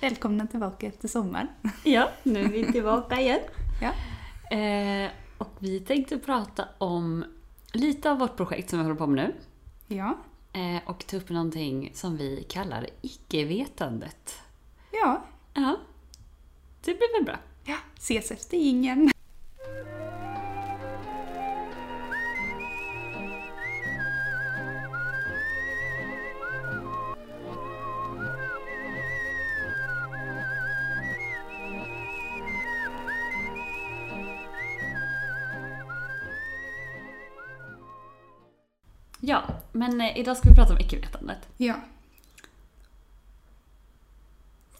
Välkomna tillbaka efter sommaren. Ja, nu är vi tillbaka igen. Ja. Eh, och vi tänkte prata om lite av vårt projekt som vi håller på med nu. Ja. Eh, och ta upp någonting som vi kallar icke-vetandet. Ja. Ja, det blir väl bra. ja. Ses efter ingen. Men eh, idag ska vi prata om icke-vetandet. Ja.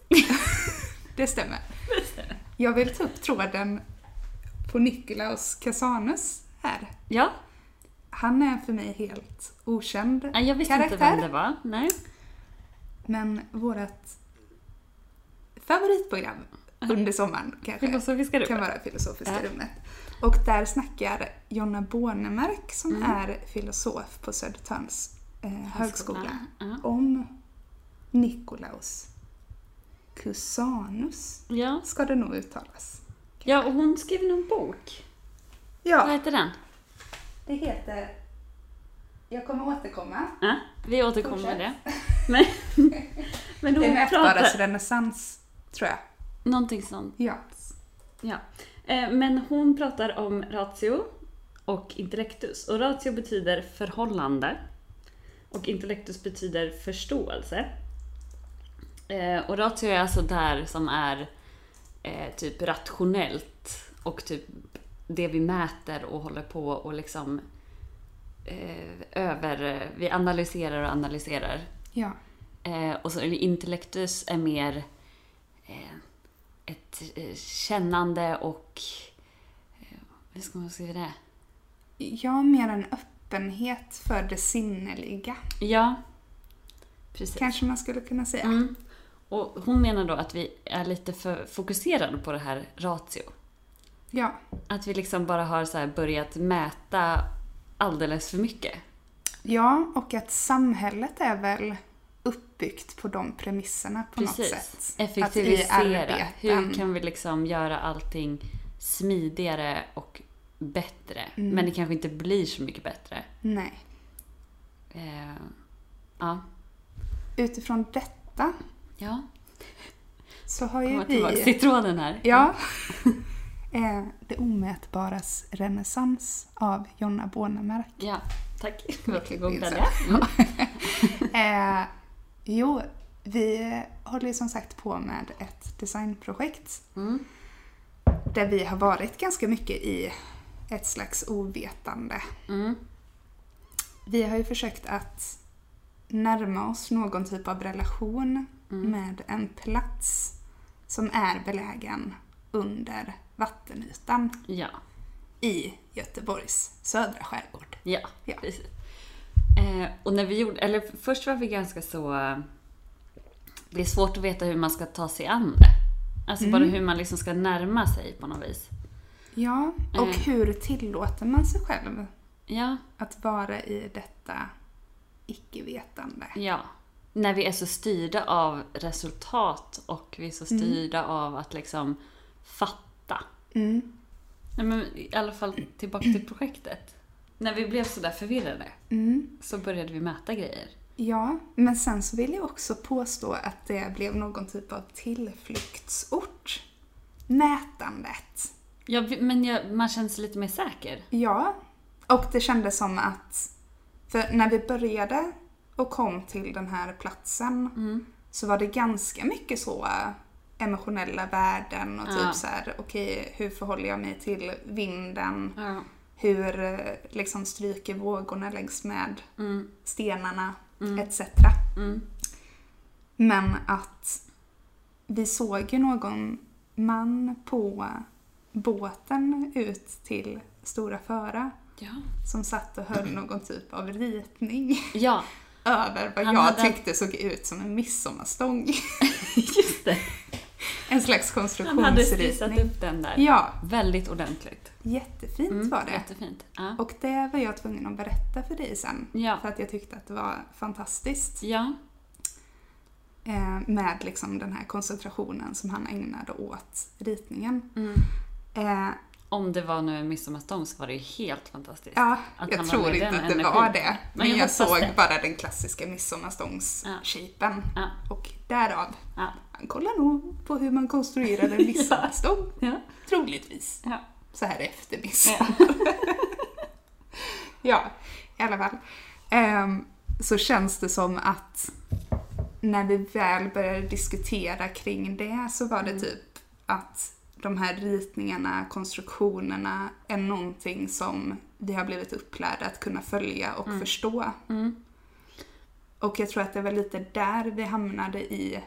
Det stämmer. Jag vill ta upp tråden på Nikolaus Casanus här. Ja, Han är för mig helt okänd nej, jag visste inte karaktär. vem det var. Nej. Men vårt favoritprogram under sommaren kanske Filosofiska kan rummet. vara Filosofiska Ja. rummet. Och där snackar Jonna Bornemark som Mm. är filosof på Södertörns eh, högskola Ja. om Nikolaus Cusanus, Ja. ska det nog uttalas. ja, och hon skrev någon bok. Vad Ja, heter den? det heter... Jag kommer återkomma. Ja, vi återkommer med det. Men, men Det är hon pratar... renässans, tror jag. Någonting sånt. Ja. Ja. Eh, Men hon pratar om ratio och intellectus. Och ratio betyder förhållande. Och intellectus betyder förståelse. Eh, Och ratio är alltså där som är eh, typ rationellt och typ det vi mäter och håller på och liksom över... Vi analyserar och analyserar. Ja. Och så intellektus är mer ett eh, kännande och... Eh, hur ska man skriva det? Jag mer en öppenhet för det sinneliga, Ja, precis. kanske man skulle kunna säga. Mm. Och hon menar då att vi är lite för fokuserade på det här ratio. Ja. Att vi liksom bara har så börjat mäta alldeles för mycket. ja, och att samhället är väl uppbyggt på de premisserna på något sätt. Precis. Att i Effektivisera. Hur kan vi liksom göra allting smidigare och bättre? Mm. Men det kanske inte blir så mycket bättre. Nej. Eh, ja. Utifrån detta Ja, så har ju vi... till tråden här. Ja. eh, det omätbaras renässans av Jonna Bornemark. Ja, tack. Varsågod Klipper jo, vi håller ju som sagt på med ett designprojekt Mm. där vi har varit ganska mycket i ett slags ovetande. Mm. Vi har ju försökt att närma oss någon typ av relation Mm. med en plats som är belägen under vattenytan Ja, i Göteborgs södra skärgård. ja, Ja. precis. Eh, och när vi gjorde, eller först var vi ganska så... Det är svårt att veta hur man ska ta sig an det. Alltså bara Mm. hur man liksom ska närma sig på något vis. Ja, och Eh. hur tillåter man sig själv Ja, att vara i detta icke-vetande? ja. När vi är så styrda av resultat och vi är så styrda av att liksom fatta. Mm. Nej, men i alla fall tillbaka till projektet. När vi blev sådär förvirrade Mm. så började vi mäta grejer. Ja, men sen så vill jag också påstå att det blev någon typ av tillflyktsort. Mätandet. Ja, men jag, man känner sig lite mer säker. Ja, och det kändes som att för när vi började och kom till den här platsen Mm. så var det ganska mycket så emotionella värden och typ Ja. så här, okej, hur förhåller jag mig till vinden? Ja. Hur eh, liksom stryker vågorna längs med Mm. stenarna Mm. etc. Mm. Men att vi såg ju någon man på båten ut till Stora Föra Ja. som satt och höll någon typ av ritning ja, över vad Han jag hade- tyckte såg ut som en midsommarstång. just det. En slags Han hade skissat konstruktionsritning. upp den där. Ja, Väldigt ordentligt. jättefint Mm, var det. Jättefint. Ja. Och det var jag tvungen att berätta för dig sen. Ja. För att jag tyckte att det var fantastiskt. ja. Eh, med liksom den här koncentrationen som han ägnade åt ritningen. Mm. Eh, Om det var nu en midsommarstång så var det ju helt fantastiskt. ja, jag tror inte att det energin. var det. Men, jag jag, såg det. bara den klassiska midsommarstångs-shapen. Ja. Och därav, Ja. han kollar nog på hur man konstruerar en midsommarstång. Ja. Troligtvis. Ja. Så här efter midsommar. Ja, i alla fall. Ehm, så känns det som att när vi väl började diskutera kring det så var det typ att de här ritningarna, konstruktionerna är någonting som vi har blivit upplärda att kunna följa och förstå. Mm. Och jag tror att det var lite där vi hamnade i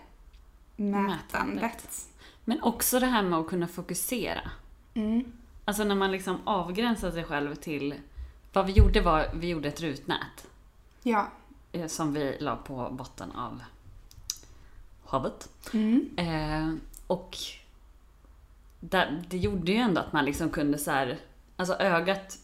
mätandet. Mätandet. Men också det här med att kunna fokusera. Mm. Alltså när man liksom avgränsar sig själv till... Vad vi gjorde var, vi gjorde ett rutnät. Ja. eh, Som vi la på botten av havet. Mm. Eh, och där, det gjorde ju ändå att man liksom kunde så här, alltså ögat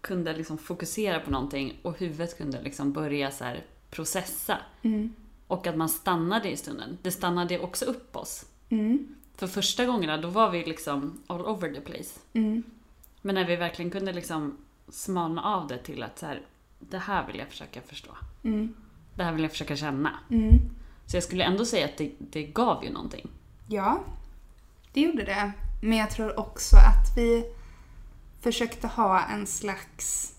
kunde liksom fokusera på någonting och huvudet kunde liksom börja så processa. Mm. Och att man stannade i stunden. Det stannade också upp oss. Mm. För första gångerna då var vi liksom all over the place. Mm. Men när vi verkligen kunde liksom smalna av det till att så här, det här vill jag försöka förstå. Mm. Det här vill jag försöka känna. Mm. Så jag skulle ändå säga att det, det gav ju någonting. Ja, det gjorde det. Men jag tror också att vi försökte ha en slags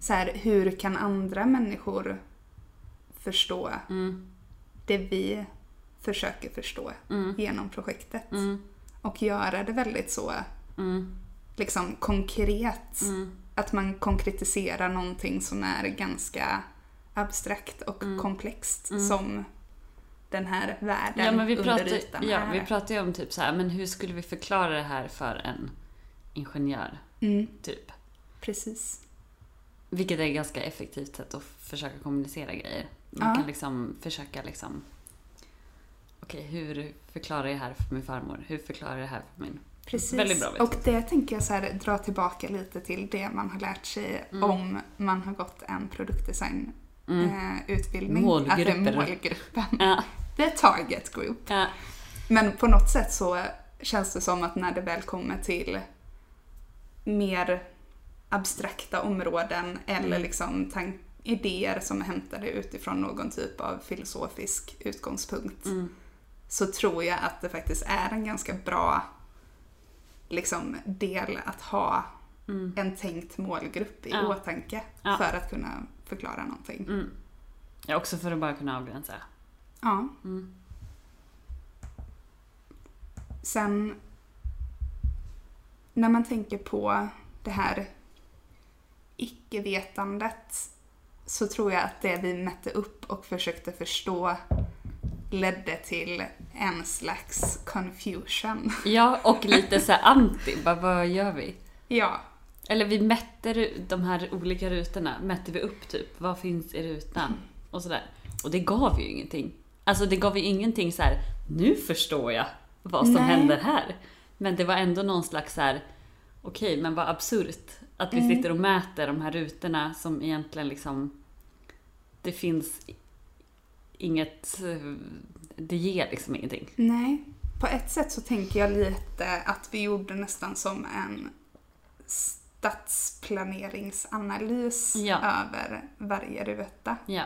så här, hur kan andra människor förstå Mm, det vi försöker förstå mm, genom projektet? mm, Och göra det väldigt så mm, liksom konkret. mm, Att man konkretiserar någonting som är ganska abstrakt och Mm. komplext som den här världen Ja men vi under pratar, ytan ja, är. vi pratar ju om typ så här, men hur skulle vi förklara det här för en ingenjör? Mm, Typ. precis. Vilket är ett ganska effektivt sätt att försöka kommunicera grejer. Man Ja. kan liksom försöka liksom Okej, hur förklarar jag det här för min farmor? Hur förklarar jag det här för min... Precis. Väldigt bra vet och det tänker jag så här, dra tillbaka lite till det man har lärt sig Mm. om man har gått en produktdesign Mm. eh, det är målgruppen. Ja, The target group. ja, Men på något sätt så känns det som att när det väl kommer till mer abstrakta områden eller Mm. liksom idéer som är hämtade utifrån någon typ av filosofisk utgångspunkt mm, så tror jag att det faktiskt är en ganska bra liksom, del att ha mm, en tänkt målgrupp i Ja. åtanke Ja. för att kunna förklara någonting. mm. Ja, också för att bara kunna avgränsa. Ja. Mm. Sen när man tänker på det här icke-vetandet så tror jag att det vi mätte upp och försökte förstå ledde till en slags confusion. Ja, och lite så anti. Bara, vad gör vi? Ja, Eller vi mätte de här olika rutorna, mätte vi upp typ, vad finns i rutan? Och sådär. Och det gav ju ingenting. Alltså det gav ju ingenting så här. nu förstår jag vad som Nej. händer här. Men det var ändå någon slags så här. okej men vad absurt. Att vi Mm. sitter och mäter de här rutorna som egentligen liksom, det finns inget, det ger liksom ingenting. nej. På ett sätt så tänker jag lite att vi gjorde nästan som en stadsplaneringsanalys Ja. över varje ruta. Ja.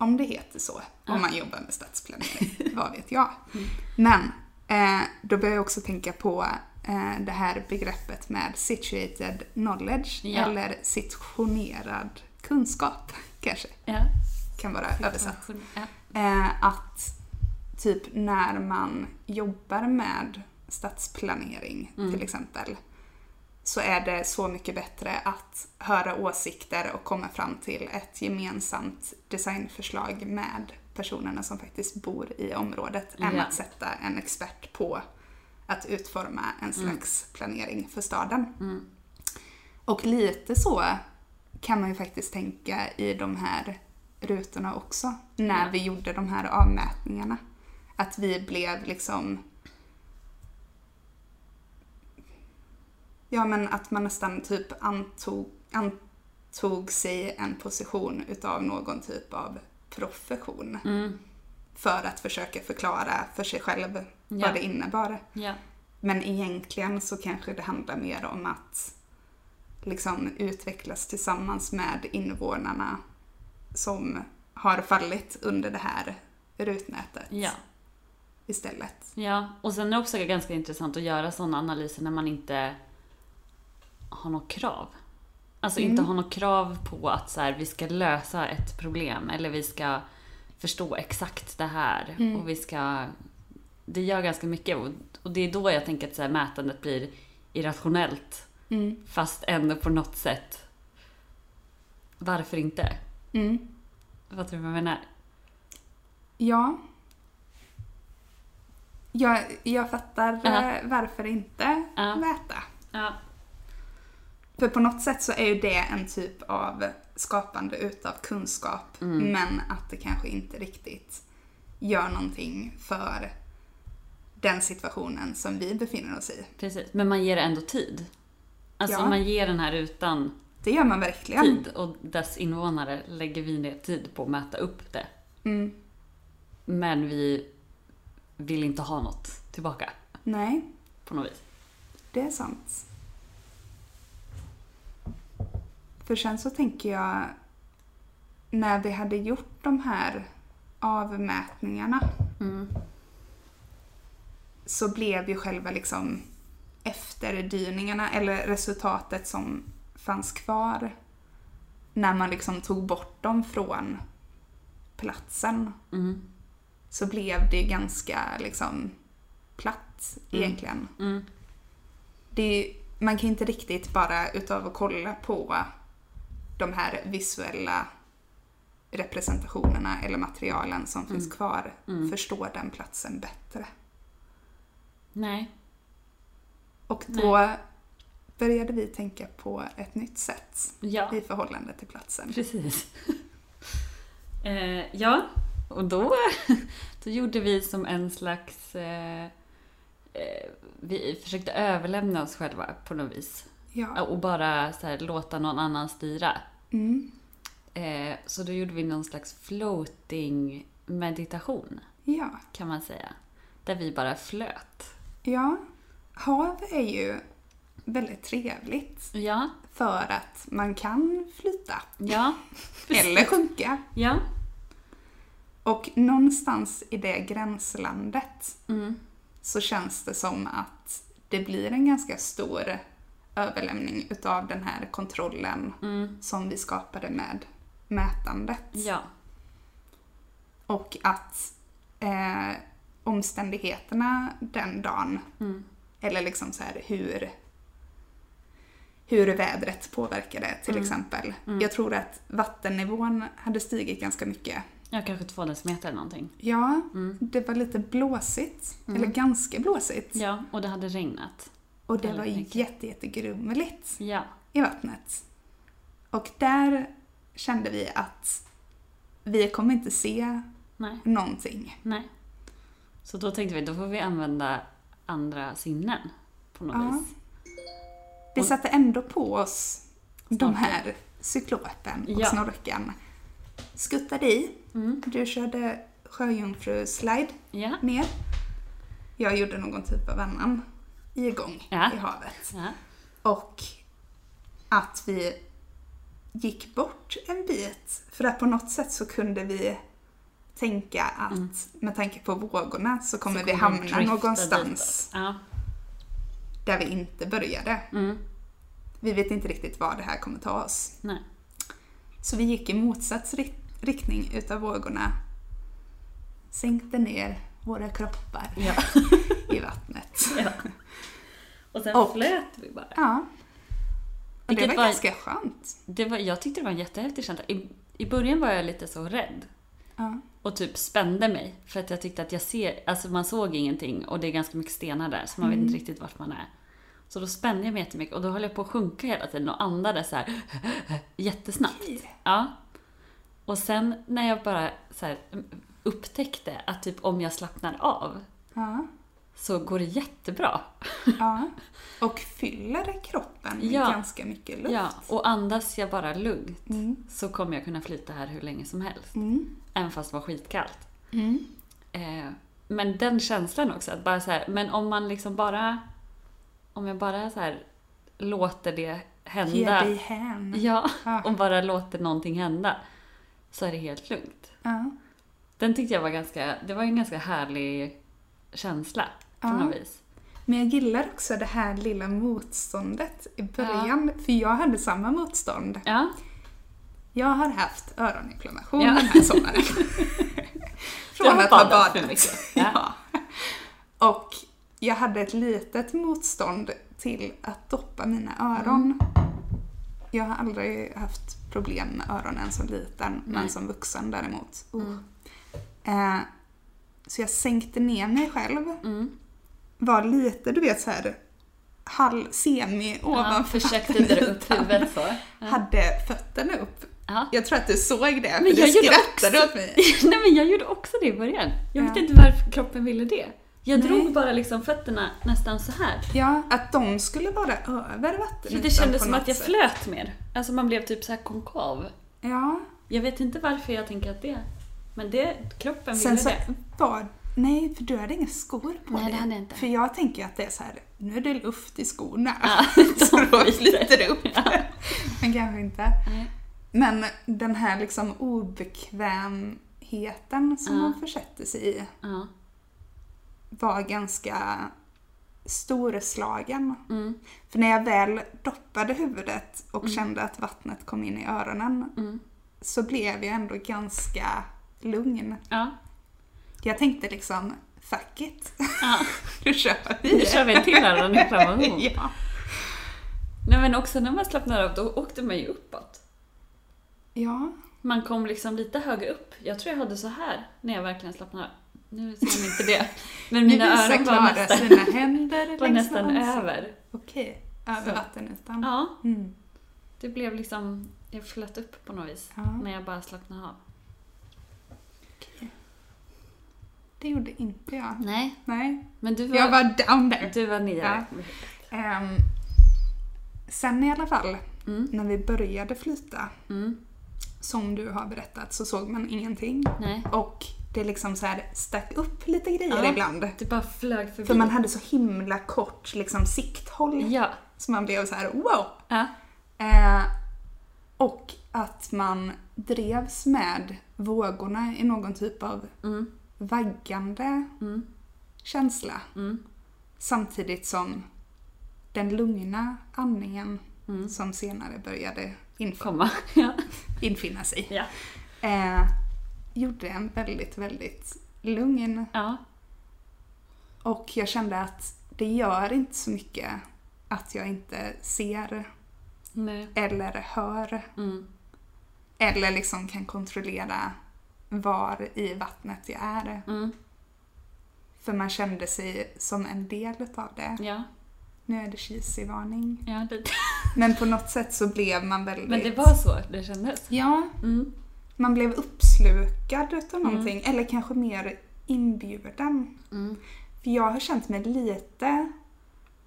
Om det heter så, Ja. om man jobbar med stadsplanering, vad vet jag. Men eh, då börjar jag också tänka på eh, det här begreppet med situated knowledge, Ja. eller situationerad kunskap, kanske ja. kan vara översatt. Eh, att typ när man jobbar med stadsplanering Mm. till exempel så är det så mycket bättre att höra åsikter och komma fram till ett gemensamt designförslag med personerna som faktiskt bor i området än Ja. att sätta en expert på att utforma en slags planering för staden. Mm. Och lite så kan man ju faktiskt tänka i de här rutorna också. När Ja. vi gjorde de här avmätningarna. Att vi blev liksom... Ja men att man nästan typ antog, antog sig en position utav någon typ av profession. Mm. för att försöka förklara för sig själv Ja. vad det innebar. Ja. Men egentligen så kanske det handlar mer om att liksom utvecklas tillsammans med invånarna som har fallit under det här rutnätet Ja. istället. Ja, och sen är det också ganska intressant att göra sådana analyser när man inte har något krav. Alltså inte Mm. har något krav på att så här, vi ska lösa ett problem eller vi ska förstå exakt det här Mm. och vi ska... Det gör ganska mycket och, och det är då jag tänker att så här, mätandet blir irrationellt Mm. fast ändå på något sätt. Varför inte? Mm. Fattar du vad jag menar? Ja. Jag, jag fattar Ja. eh, varför inte Ja. mäta. Ja. För på något sätt så är ju det en typ av skapande utav kunskap. Mm. Men att det kanske inte riktigt gör någonting för den situationen som vi befinner oss i. Precis, men man ger det ändå tid. Alltså Ja. man ger den här rutan Det gör man verkligen. tid och dess invånare lägger vi ner tid på att mäta upp det. Mm. Men vi vill inte ha något tillbaka Nej, på något vis. det är sant. För sen så tänker jag, när vi hade gjort de här avmätningarna Mm. så blev ju själva liksom efterdyningarna eller resultatet som fanns kvar när man liksom tog bort dem från platsen Mm. så blev det ganska liksom platt Mm. egentligen. Mm. Det man kan inte riktigt bara utav att kolla på de här visuella representationerna eller materialen som finns Mm. kvar Mm. förstå den platsen bättre. Nej. Och då började vi tänka på ett nytt sätt Ja, i förhållande till platsen. precis. eh, ja, och då, då gjorde vi som en slags... Eh, eh, vi försökte överlämna oss själva på något vis. Ja. Och bara här, låta någon annan styra. Mm. Eh, så då gjorde vi någon slags floating meditation, ja. kan man säga. Där vi bara flöt. Ja. Hav är ju väldigt trevligt Ja, för att man kan flyta ja, eller sjunka. ja. Och någonstans i det gränslandet Mm. så känns det som att det blir en ganska stor överlämning utav den här kontrollen Mm. som vi skapade med mätandet. Ja, Och att eh, omständigheterna den dagen, mm. eller liksom så här hur, hur vädret påverkade till Mm. exempel. Mm. Jag tror att vattennivån hade stigit ganska mycket. ja kanske två decimeter eller någonting. Ja, Mm. det var lite blåsigt, Mm. eller ganska blåsigt. Ja, och det hade regnat. Och det var mycket. jätte, jättegrumligt Ja, i vattnet. Och där kände vi att vi kommer inte se nej, någonting. nej. Så då tänkte vi, då får vi använda andra sinnen på något Ja. vis. Vi satte ändå på oss de Snorken. här cyklopen och Ja. snorken. Skuttade i. Mm. Du körde sjöjungfru-slide Ja, ner. Jag gjorde någon typ av annan igång Ja. i havet. ja, Och att vi gick bort en bit. För att på något sätt så kunde vi tänka att Mm. med tanke på vågorna så kommer Så vi kommer hamna drifta någonstans. Ja. där vi inte började. Mm. Vi vet inte riktigt var det här kommer ta oss. Nej. Så vi gick i motsats ri- riktning utav vågorna. Sänkte ner våra kroppar Ja. i vattnet. ja. Och sen Och- flöt vi bara. Ja. Och det var, var- ganska skönt. Det var, jag tyckte det var en jättehäftig känsla. I, I början var jag lite så rädd. Ja. Och typ spände mig. För att jag tyckte att jag ser, alltså man såg ingenting och det är ganska mycket stenar där så man vet Mm. inte riktigt vart man är. Så då spände jag mig jättemycket och då höll jag på att sjunka hela tiden och andades så här jättesnabbt. Ja. Och sen när jag bara så här upptäckte att typ om jag slappnar av Ja. Så går det jättebra. ja. Och fyller kroppen med Ja. ganska mycket luft. Ja, och andas jag bara lugnt Mm. så kommer jag kunna flyta här hur länge som helst. Mm. Även fast det var skitkallt. Mm. Eh, men den känslan också, att bara så här, men om man liksom bara, om jag bara så här låter det Ge hända. dig hän. Ja, Ja. och bara låter någonting hända. Så är det helt lugnt. Ja. Den tyckte jag var ganska, det var en ganska härlig känsla på Ja. något vis. Men jag gillar också det här lilla motståndet i början, för jag hade samma motstånd. Ja, Jag har haft öroninflammation Ja. den här sommaren. Från att ha badat för mycket. Ja. Ja. Och jag hade ett litet motstånd till att doppa mina öron. Mm. Jag har aldrig haft problem med öronen som liten, Nej. men som vuxen däremot. Uh. Mm. Eh, så jag sänkte ner mig själv. Var lite, du vet så här halv, semi ja ovanför försökte dra upp huvudet så. Ja. Hade fötterna upp. Ja. Jag tror att du såg det, för Men du jag gjorde skrattade också- åt mig. Nej men jag gjorde också det i början. Jag vet Ja. inte varför kroppen ville det. Jag Nej. drog bara liksom fötterna nästan så här. Ja, att de skulle vara över vattenytan För det kändes som att jag flöt mer. Alltså man blev typ så här konkav. Ja. Jag vet inte varför jag tänker att det... Men det, kroppen ville Sen så det. var... Nej, för du hade inga skor på Nej, dig. det hade jag inte. För jag tänker att det är så här, nu är det luft i skorna. Ja, så de då flyter. flyter det upp. Ja. Men kanske inte. Nej. Men den här liksom obekvämheten som Ja. man försätter sig i Ja. var ganska storslagen. Mm. För när jag väl doppade huvudet och Mm. kände att vattnet kom in i öronen Mm. så blev jag ändå ganska lugn. Ja. Jag tänkte liksom, fuck it. ja. Nu kör vi. Nu kör vi en till öroninflammation. ja. Nej men också när man slappnar av, då åkte man ju uppåt. ja. Man kom liksom lite högre upp. Jag tror jag hade så här när jag verkligen slappnade av. Nu ser man inte det. Men mina öron var nästan, sina händer var nästan över. Okej, över vattenytan. Ja, Mm. det blev liksom... Jag flöt upp på något vis. Ja. När jag bara slappnade av. Det gjorde inte jag. Nej, Nej, men du var, jag var down there. du var nere. Ehm, sen i alla fall, Mm. när vi började flyta, Mm. som du har berättat, så såg man ingenting. Nej, Och det liksom så här stack upp lite grejer Ja. ibland. det bara flög förbi. För man hade så himla kort liksom, sikthåll. Ja. Så man blev så här wow! ja. Eh, och att man drevs med vågorna i någon typ av Mm. Vaggande Mm. känsla. Mm. Samtidigt som den lugna andningen Mm. som senare började Komma. Ja. infinna sig Ja. eh, gjorde en väldigt, väldigt lugn. ja. Och jag kände att det gör inte så mycket att jag inte ser Nej. eller hör Mm. eller liksom kan kontrollera var i vattnet jag är. Mm. För man kände sig som en del utav det. Ja. Nu är det cheesy varning. ja, lite. Men på något sätt så blev man väldigt... Men det var så det kändes. Ja, Mm. man blev uppslukad utav någonting. Eller kanske mer inbjuden. Mm. För jag har känt mig lite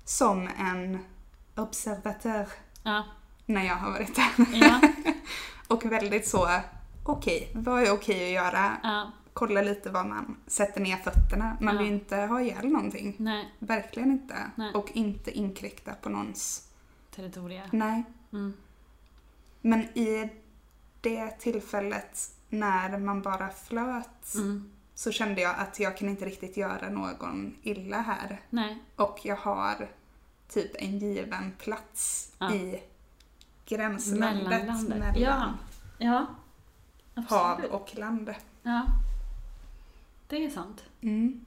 som en observatör Ja. när jag har varit där. Ja. Och väldigt så, okej, vad är okej att göra? ja. Kolla lite var man sätter ner fötterna. Man Ja. vill ju inte ha ihjäl någonting. Nej. Verkligen inte. Nej. Och inte inkräkta på någons... Territoria. Nej. Mm. Men i det tillfället när man bara flöt Mm. så kände jag att jag kan inte riktigt göra någon illa här. Nej. Och jag har typ en given plats Ja. i gränslandet mellan Ja. Ja. Hav Absolut. och land. Ja. Det är sant. Mm.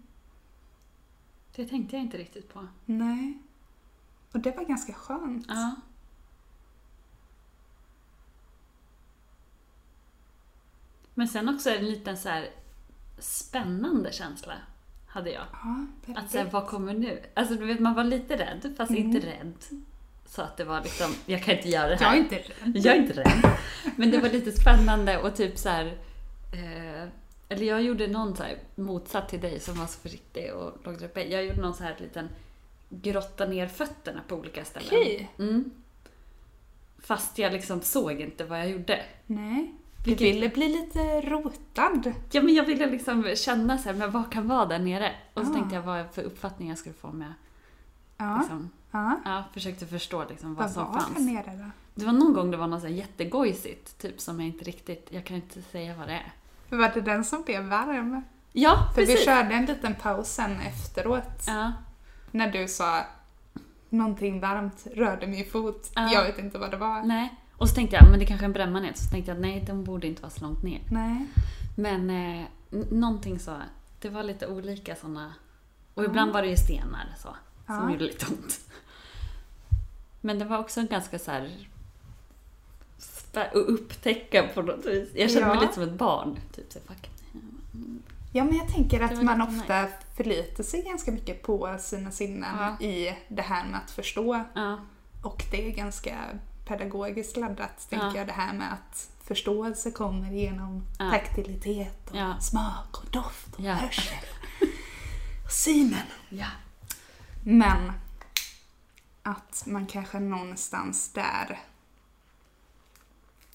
Det tänkte jag inte riktigt på. Nej. Och det var ganska skönt. Ja. Men sen också en liten så här spännande känsla hade jag. Ja. Att säga, vad kommer nu? Alltså du vet, man var lite rädd, fast Mm. inte rädd. Så att det var liksom, jag kan inte göra det här. Jag är inte rädd. Jag är inte rädd. Men det var lite spännande och typ så här. Eh, eller jag gjorde någon så här motsatt till dig som var så försiktig och låg där uppe. Jag gjorde någon så här liten grotta ner fötterna på olika ställen. Okej. Mm. Fast jag liksom såg inte vad jag gjorde. Nej. Du Vilket- ville bli lite rotad. Ja men jag ville liksom känna så här, men vad kan vara där nere? Och så Ah. tänkte jag vad för uppfattning jag skulle få med. Ja. Liksom. ja. Ja, försökte förstå liksom vad, Vad som var fanns. nere då? Det var någon gång det var något så jättegojsigt, typ som jag inte riktigt, jag kan inte säga vad det är. Var det den som blev varm? Ja, För vi precis. körde en liten paus sen efteråt. Ja, När du sa någonting varmt rörde min fot. Ja. Jag vet inte vad det var. nej. Och så tänkte jag, men det kanske är en brännmanet. Så tänkte jag, nej den borde inte vara så långt ner. Nej. Men eh, någonting så, det var lite olika sådana. Och Ja. ibland var det ju stenar så, som Ja. gjorde lite ont. Men det var också en ganska så här att upptäcka på något vis. Jag kände mig Ja. lite som ett barn. Typ så, fuck. Ja, men jag tänker att man ofta förlitar sig ganska mycket på sina sinnen Ja. i det här med att förstå. Ja, Och det är ganska pedagogiskt laddat, tänker Ja. jag, det här med att förståelse kommer genom Ja. taktilitet och smak och doft och hörsel. Och synen. Men att man kanske någonstans där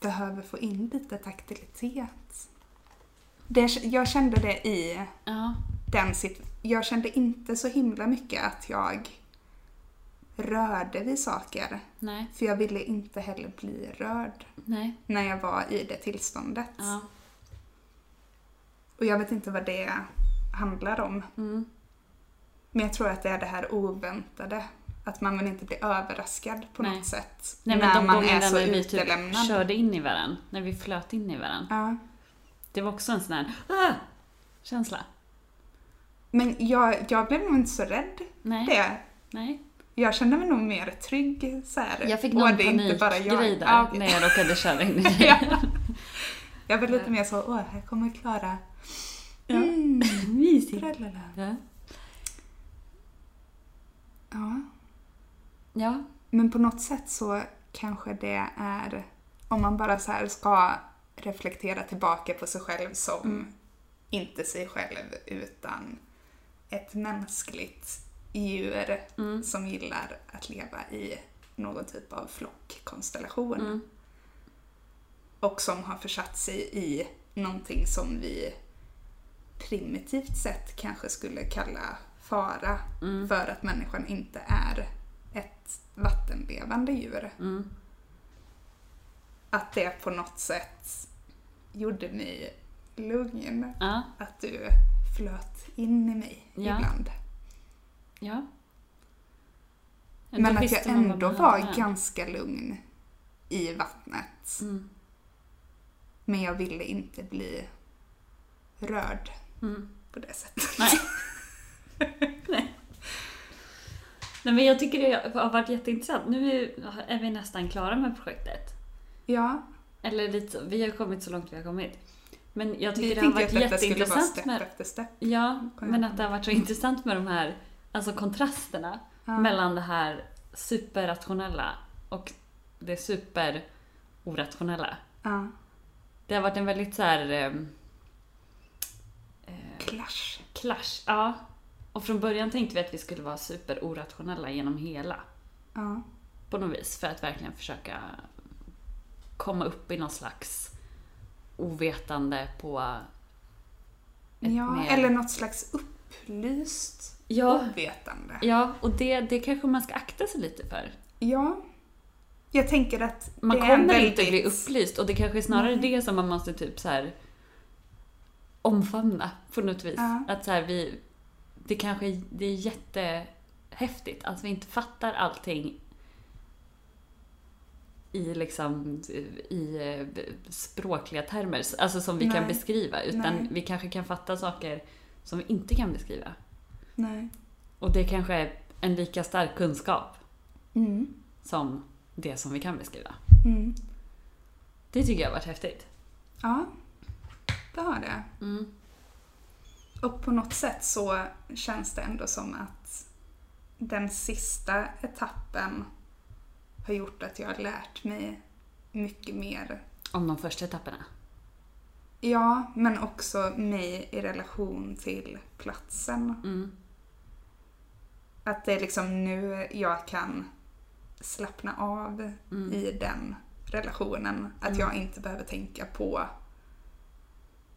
behöver få in lite taktilitet. Det, jag kände det i ja. den situ- Jag kände inte så himla mycket att jag rörde vid saker. Nej, För jag ville inte heller bli rörd nej. när jag var i det tillståndet. Ja. Och jag vet inte vad det handlar om. Mm. Men jag tror att det är det här oväntade. Att man vill inte bli överraskad på Nej. något sätt. Nej men när de man är så när vi typ utelämnad. körde in i varandra, när vi flöt in i varandra. Ja. Det var också en sån här ah! känsla. Men jag, jag blev nog inte så rädd Nej, det. nej. Jag kände mig nog mer trygg så här. Jag fick någon panikgrej där Ja, när jag råkade köra in i dig. Ja. Jag var lite mer så, åh, här kommer Klara. Ja. Mm, Mysigt. Ja. Ja. Men på något sätt så kanske det är, om man bara så här ska reflektera tillbaka på sig själv som Mm. inte sig själv utan ett mänskligt djur Mm. som gillar att leva i någon typ av flockkonstellation. Mm. Och som har försatt sig i någonting som vi primitivt sett kanske skulle kalla fara Mm. för att människan inte är ett vattenlevande djur. Mm. Att det på något sätt gjorde mig lugn. Ja. Att du flöt in i mig Ja. ibland. Ja. Men att jag ändå var ganska lugn i vattnet. Mm. Men jag ville inte bli rörd Mm. på det sättet. Nej. Nej. Nej men jag tycker det har varit jätteintressant. Nu är- vi nästan klara med projektet. Ja, Eller lite så, vi har kommit så långt vi har kommit. Men jag vi tycker det har varit att detta jätteintressant step med... efter step. Ja, men att det har varit så intressant med de här alltså kontrasterna Ja. mellan det här superrationella och det super orationella. Ja. Det har varit en väldigt så här... ehm, eh, Clash. clash. Ja. Och från början tänkte vi att vi skulle vara super orationella genom hela. Ja. På något vis. För att verkligen försöka komma upp i någon slags ovetande på... ett ja, mer- eller något slags upplyst Ja, ovetande. ja och det, det kanske man ska akta sig lite för. Ja. Jag tänker att Man det är kommer väldigt... inte bli upplyst och det kanske är snarare Nej. det som man måste typ så här omfamna på något vis. Ja. Att så här, vi, det kanske det är jättehäftigt att vi inte fattar allting i liksom i eh, språkliga termer, alltså som vi kan Nej. beskriva. Utan Nej. vi kanske kan fatta saker som vi inte kan beskriva. Nej. Och det kanske är en lika stark kunskap Mm. som det som vi kan beskriva. Mm. Det tycker jag har varit häftigt. Ja, det har det. Mm. Och på något sätt så känns det ändå som att den sista etappen har gjort att jag har lärt mig mycket mer. Om de första etapperna. Ja, men också mig i relation till platsen. Mm. Att det är liksom nu jag kan slappna av Mm. i den relationen. Att Mm. jag inte behöver tänka på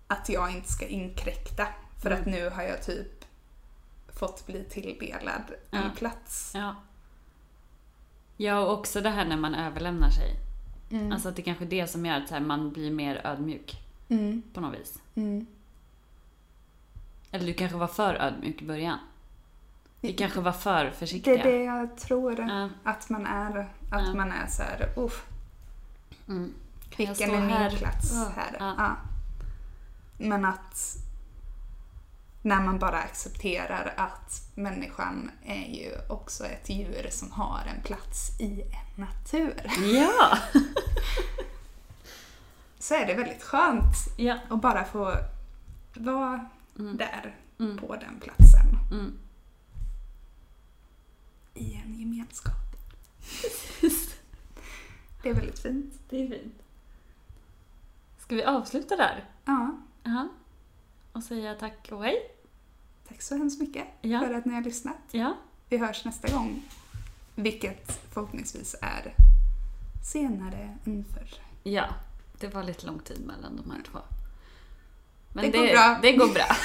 att jag inte ska inkräkta för att Mm. nu har jag typ fått bli tilldelad en Ja. plats. Ja. Ja, och också det här när man överlämnar sig. Mm. Alltså att det kanske är det som gör att här, man blir mer ödmjuk Mm. på något vis. Mm. Eller du kanske var för ödmjuk i början. Vi kanske var för Det försiktiga. är det jag tror Ja. att man är. Att Ja. man är så här, uff, Mm. Vilken är min plats här? Ja. Men att när man bara accepterar att människan är ju också ett djur som har en plats i en natur. Ja! Så är det väldigt skönt ja. att bara få vara Mm. där Mm. på den platsen Mm. i en gemenskap. Det är väldigt fint. Det är fint. Ska vi avsluta där? Ja, Ja. Och säga tack och hej? tack så hemskt mycket Ja. för att ni har lyssnat. Ja. Vi hörs nästa gång. Vilket förhoppningsvis är senare än förr. Ja. Det var lite lång tid mellan de här två. Men Det går bra. Det går bra.